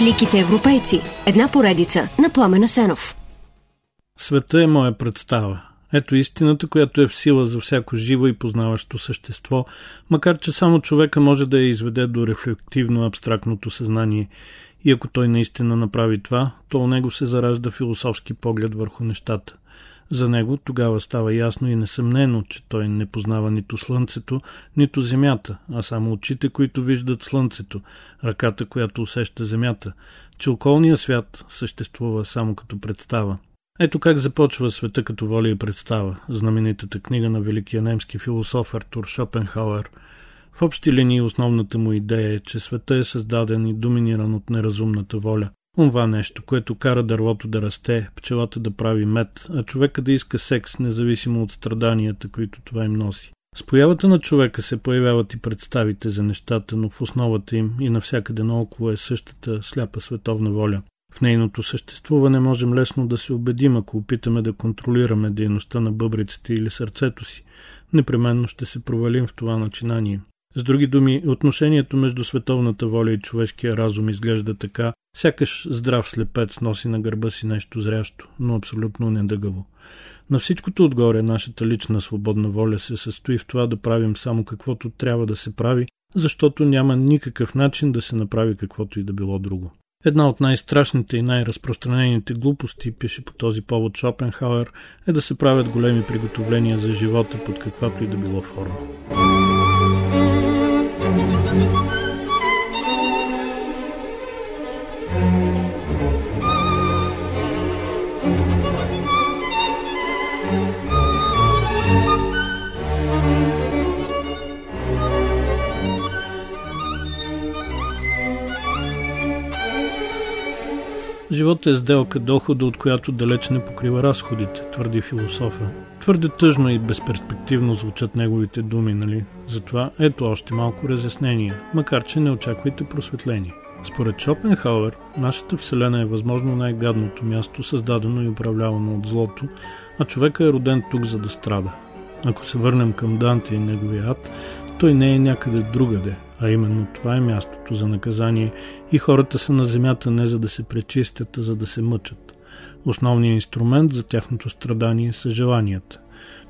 Великите европейци. Една поредица на Пламена Сенов. Света е моя представа. Ето истината, която е в сила за всяко живо и познаващо същество, макар че само човека може да я изведе до рефлективно абстрактното съзнание. И ако той наистина направи това, то у него се заражда философски поглед върху нещата. За него тогава става ясно и несъмнено, че той не познава нито слънцето, нито земята, а само очите, които виждат слънцето, ръката, която усеща земята, че околният свят съществува само като представа. Ето как започва света като воля и представа, знаменитата книга на великия немски философ Артур Шопенхауер. В общи линии основната му идея е, че света е създаден и доминиран от неразумната воля, Онова нещо, което кара дървото да расте, пчелата да прави мед, а човека да иска секс, независимо от страданията, които това им носи. С появата на човека се появяват и представите за нещата, но в основата им и навсякъде наоколо е същата сляпа световна воля. В нейното съществуване можем лесно да се убедим, ако опитаме да контролираме дейността на бъбриците или сърцето си. Непременно ще се провалим в това начинание. С други думи, отношението между световната воля и човешкия разум изглежда така, сякаш здрав слепец носи на гърба си нещо зрящо, но абсолютно недъгаво. На всичкото отгоре нашата лична свободна воля се състои в това да правим само каквото трябва да се прави, защото няма никакъв начин да се направи каквото и да било друго. Една от най-страшните и най-разпространените глупости, пише по този повод Шопенхауер, е да се правят големи приготовления за живота под каквато и да било форма. Животът е сделка дохода, от която далеч не покрива разходите, твърди философа. Твърде тъжно и безперспективно звучат неговите думи, нали? Затова ето още малко разяснение, макар че не очаквайте просветление. Според Шопенхауер, нашата Вселена е възможно най-гадното място, създадено и управлявано от злото, а човека е роден тук за да страда. Ако се върнем към Данте и неговия ад, той не е някъде другаде, а именно това е мястото за наказание и хората са на земята не за да се пречистят, а за да се мъчат. Основният инструмент за тяхното страдание са желанията.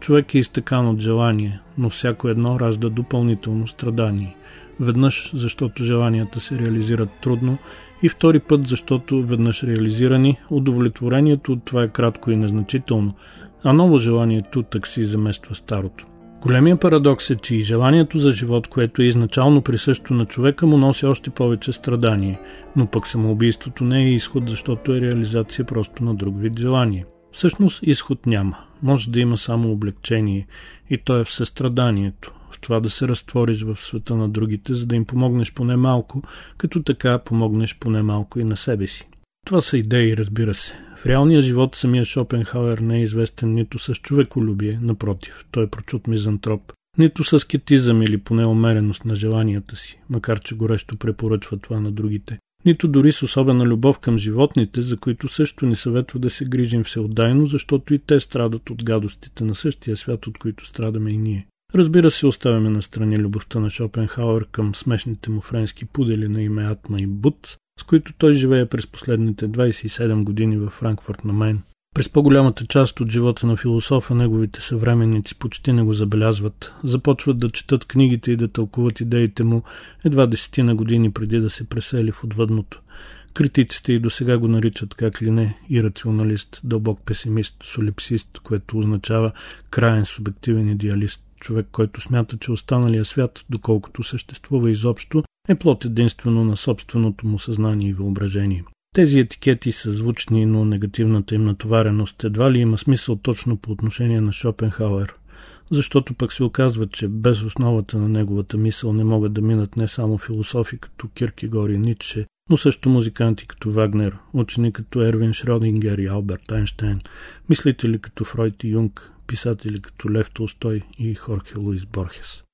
Човек е изтъкан от желание, но всяко едно ражда допълнително страдание. Веднъж, защото желанията се реализират трудно и втори път, защото веднъж реализирани, удовлетворението от това е кратко и незначително, а ново желанието такси замества старото. Големия парадокс е, че и желанието за живот, което е изначално присъщо на човека, му носи още повече страдание, но пък самоубийството не е изход, защото е реализация просто на друг вид желание. Всъщност изход няма. Може да има само облегчение и то е в състраданието, в това да се разтвориш в света на другите, за да им помогнеш поне малко, като така помогнеш поне малко и на себе си. Това са идеи, разбира се. В реалния живот самия Шопенхауер не е известен нито с човеколюбие, напротив, той е прочут мизантроп, нито с скетизъм или поне умереност на желанията си, макар че горещо препоръчва това на другите, нито дори с особена любов към животните, за които също ни съветва да се грижим всеотдайно, защото и те страдат от гадостите на същия свят, от които страдаме и ние. Разбира се, оставяме на страни любовта на Шопенхауер към смешните му френски пудели на име Атма и Буц, с които той живее през последните 27 години във Франкфурт на Майн. През по-голямата част от живота на философа неговите съвременници почти не го забелязват. Започват да четат книгите и да тълкуват идеите му едва десетина години преди да се пресели в отвъдното. Критиците и до сега го наричат как ли не ирационалист, дълбок песимист, солипсист, което означава краен субективен идеалист човек, който смята, че останалия свят, доколкото съществува изобщо, е плод единствено на собственото му съзнание и въображение. Тези етикети са звучни, но негативната им натовареност едва ли има смисъл точно по отношение на Шопенхауер, защото пък се оказва, че без основата на неговата мисъл не могат да минат не само философи като Киркегор и Ницше, но също музиканти като Вагнер, учени като Ервин Шродингер и Алберт Айнштейн, мислители като Фройд и Юнг, писатели като Лев Толстой и Хорхе Луис Борхес.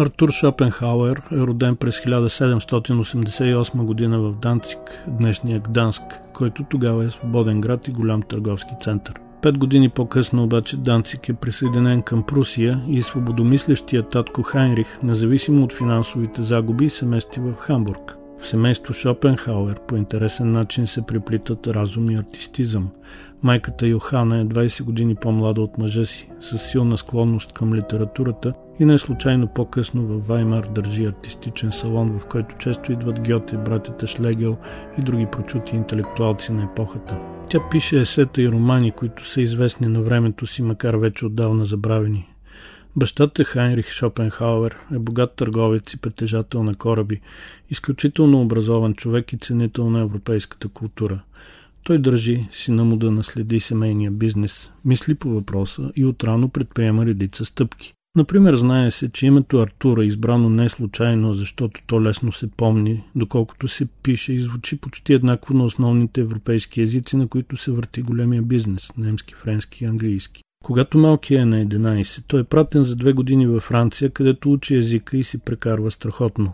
Артур Шопенхауер е роден през 1788 година в Данцик, днешния Гданск, който тогава е свободен град и голям търговски център. Пет години по-късно обаче Данцик е присъединен към Прусия и свободомислещия татко Хайнрих, независимо от финансовите загуби, се мести в Хамбург. В семейство Шопенхауер по интересен начин се преплитат разум и артистизъм. Майката Йохана е 20 години по-млада от мъжа си, с силна склонност към литературата и не случайно по-късно във Ваймар държи артистичен салон, в който често идват Гьоте, братята Шлегел и други прочути интелектуалци на епохата. Тя пише есета и романи, които са известни на времето си, макар вече отдавна забравени. Бащата Хайнрих Шопенхауер е богат търговец и притежател на кораби, изключително образован човек и ценител на европейската култура. Той държи сина му да наследи семейния бизнес, мисли по въпроса и отрано предприема редица стъпки. Например, знае се, че името Артура е избрано не случайно, защото то лесно се помни, доколкото се пише и звучи почти еднакво на основните европейски езици, на които се върти големия бизнес – немски, френски и английски. Когато малкият е на 11, той е пратен за две години във Франция, където учи езика и си прекарва страхотно.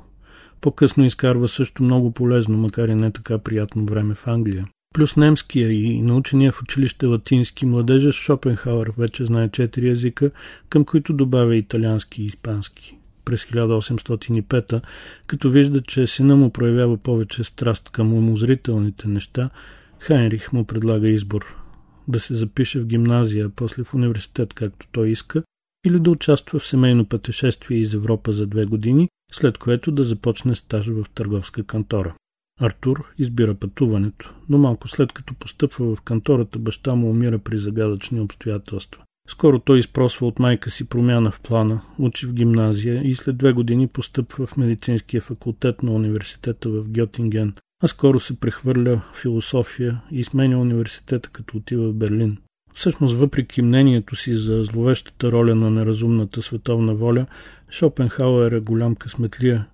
По-късно изкарва също много полезно, макар и не така приятно време в Англия. Плюс немския и научения в училище латински младежа Шопенхауер вече знае четири езика, към които добавя италиански и испански. През 1805, като вижда, че сина му проявява повече страст към умозрителните неща, Хайнрих му предлага избор да се запише в гимназия, после в университет, както той иска, или да участва в семейно пътешествие из Европа за две години, след което да започне стаж в търговска кантора. Артур избира пътуването, но малко след като постъпва в кантората, баща му умира при загадъчни обстоятелства. Скоро той изпросва от майка си промяна в плана, учи в гимназия и след две години постъпва в медицинския факултет на университета в Гьотинген, а скоро се прехвърля философия и сменя университета, като отива в Берлин. Всъщност, въпреки мнението си за зловещата роля на неразумната световна воля, Шопенхауер е голям късметлия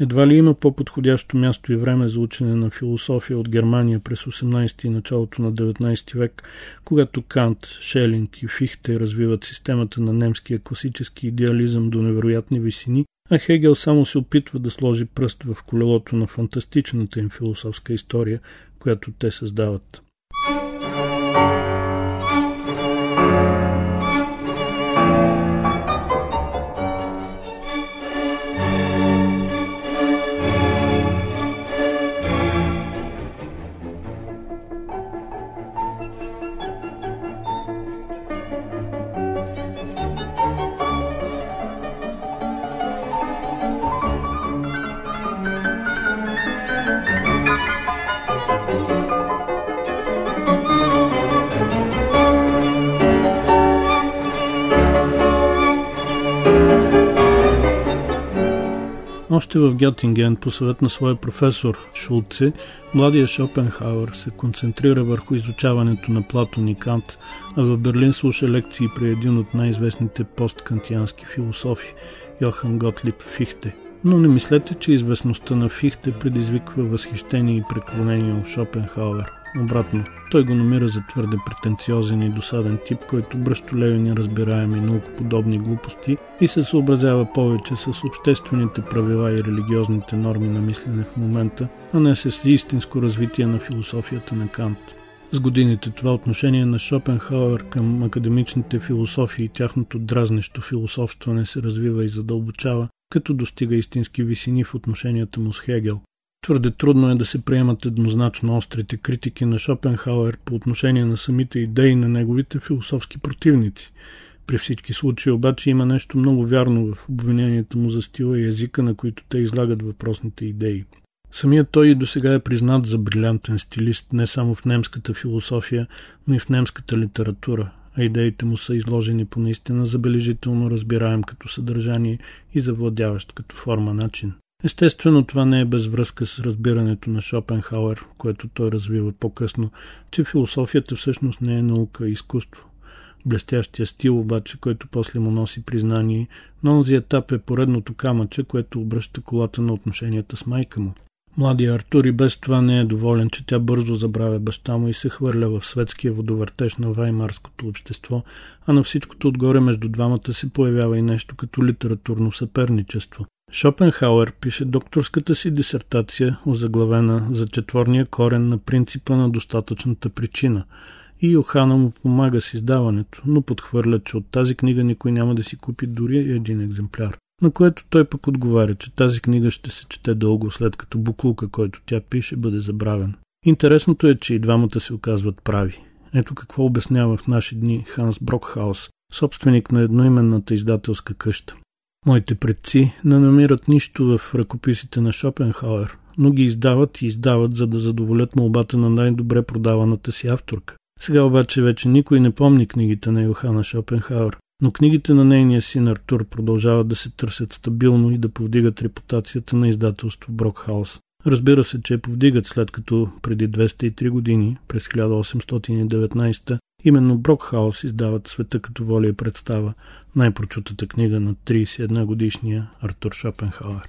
едва ли има по-подходящо място и време за учене на философия от Германия през 18 и началото на 19 век, когато Кант, Шелинг и Фихте развиват системата на немския класически идеализъм до невероятни висини, а Хегел само се опитва да сложи пръст в колелото на фантастичната им философска история, която те създават. Още в Гьотинген, по съвет на своя професор Шулце, младия Шопенхауер се концентрира върху изучаването на Платон и Кант, а в Берлин слуша лекции при един от най-известните посткантиански философи – Йохан Готлип Фихте. Но не мислете, че известността на Фихте предизвиква възхищение и преклонение от Шопенхауер. Обратно, той го намира за твърде претенциозен и досаден тип, който бръщолеви неразбираеми наукоподобни глупости и се съобразява повече с обществените правила и религиозните норми на мислене в момента, а не с истинско развитие на философията на Кант. С годините това отношение на Шопенхауер към академичните философии и тяхното дразнещо философстване се развива и задълбочава, като достига истински висини в отношенията му с Хегел. Твърде трудно е да се приемат еднозначно острите критики на Шопенхауер по отношение на самите идеи на неговите философски противници. При всички случаи обаче има нещо много вярно в обвинението му за стила и езика, на които те излагат въпросните идеи. Самият той и до сега е признат за брилянтен стилист не само в немската философия, но и в немската литература, а идеите му са изложени по наистина забележително разбираем като съдържание и завладяващ като форма начин. Естествено, това не е без връзка с разбирането на Шопенхауер, което той развива по-късно, че философията всъщност не е наука, а изкуство. Блестящия стил обаче, който после му носи признание, на онзи етап е поредното камъче, което обръща колата на отношенията с майка му. Младия Артур и без това не е доволен, че тя бързо забравя баща му и се хвърля в светския водовъртеж на ваймарското общество, а на всичкото отгоре между двамата се появява и нещо като литературно съперничество. Шопенхауер пише докторската си дисертация, озаглавена за четворния корен на принципа на достатъчната причина – и Йохана му помага с издаването, но подхвърля, че от тази книга никой няма да си купи дори един екземпляр. На което той пък отговаря, че тази книга ще се чете дълго след като буклука, който тя пише, бъде забравен. Интересното е, че и двамата се оказват прави. Ето какво обяснява в наши дни Ханс Брокхаус, собственик на едноименната издателска къща. Моите предци не намират нищо в ръкописите на Шопенхауер, но ги издават и издават, за да задоволят молбата на най-добре продаваната си авторка. Сега обаче вече никой не помни книгите на Йохана Шопенхауер, но книгите на нейния син Артур продължават да се търсят стабилно и да повдигат репутацията на издателство Брокхаус. Разбира се, че повдигат след като преди 203 години, през 1819, именно Брокхаус издават Света като воля и представа, най-прочутата книга на 31 годишния Артур Шопенхауер.